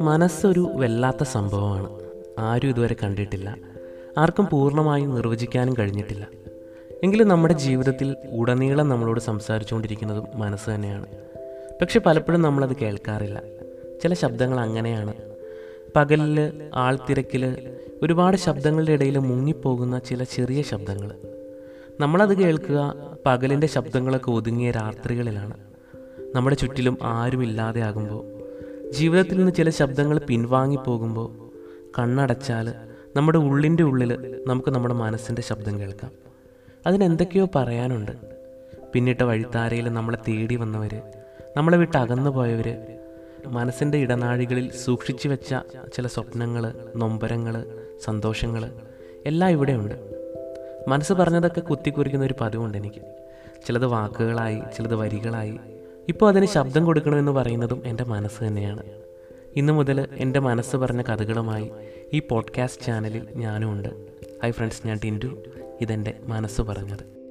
മനസ്സൊരു വല്ലാത്ത സംഭവമാണ്. ആരും ഇതുവരെ കണ്ടിട്ടില്ല. ആർക്കും പൂർണമായും നിർവചിക്കാനും കഴിഞ്ഞിട്ടില്ല. എങ്കിലും നമ്മുടെ ജീവിതത്തിൽ ഉടനീളം നമ്മളോട് സംസാരിച്ചുകൊണ്ടിരിക്കുന്നതും മനസ്സ് തന്നെയാണ്. പക്ഷെ പലപ്പോഴും നമ്മളത് കേൾക്കാറില്ല. ചില ശബ്ദങ്ങൾ അങ്ങനെയാണ്. പകലിൽ ആൾത്തിരക്കിൽ ഒരുപാട് ശബ്ദങ്ങളുടെ ഇടയിൽ മുങ്ങിപ്പോകുന്ന ചില ചെറിയ ശബ്ദങ്ങൾ നമ്മളത് കേൾക്കുക പകലിന്റെ ശബ്ദങ്ങളൊക്കെ ഒതുങ്ങിയ രാത്രികളിലാണ്. നമ്മുടെ ചുറ്റിലും ആരുമില്ലാതെ ആകുമ്പോൾ ജീവിതത്തിൽ നിന്ന് ചില ശബ്ദങ്ങൾ പിൻവാങ്ങിപ്പോകുമ്പോൾ കണ്ണടച്ചാൽ നമ്മുടെ ഉള്ളിന്റെ ഉള്ളിൽ നമുക്ക് നമ്മുടെ മനസ്സിന്റെ ശബ്ദം കേൾക്കാം. അതിനെന്തൊക്കെയോ പറയാനുണ്ട്. പിന്നിട്ട വഴിത്താരയിൽ നമ്മളെ തേടി വന്നവർ നമ്മളെ വിട്ട് അകന്നു പോയവർ മനസ്സിന്റെ ഇടനാഴികളിൽ സൂക്ഷിച്ചു വെച്ച ചില സ്വപ്നങ്ങൾ നൊമ്പരങ്ങൾ സന്തോഷങ്ങൾ എല്ലാം ഇവിടെയുണ്ട് മനസ്സ് പറഞ്ഞതൊക്കെ കുത്തിക്കുറിക്കുന്ന ഒരു പതിവുണ്ട് എനിക്ക്. ചിലത് വാക്കുകളായി ചിലത് വരികളായി ഇപ്പോൾ അതിന് ശബ്ദം കൊടുക്കണമെന്ന് പറയുന്നതും എന്റെ മനസ്സ് തന്നെയാണ്. ഇന്നു മുതൽ എന്റെ മനസ്സ് പറഞ്ഞ കഥകളുമായി ഈ പോഡ്കാസ്റ്റ് ചാനലിൽ ഞാനും ഉണ്ട് ഹൈ ഫ്രണ്ട്സ് ഞാൻ ടിന്റു ഇതെന്റെ മനസ്സ് പറഞ്ഞത്.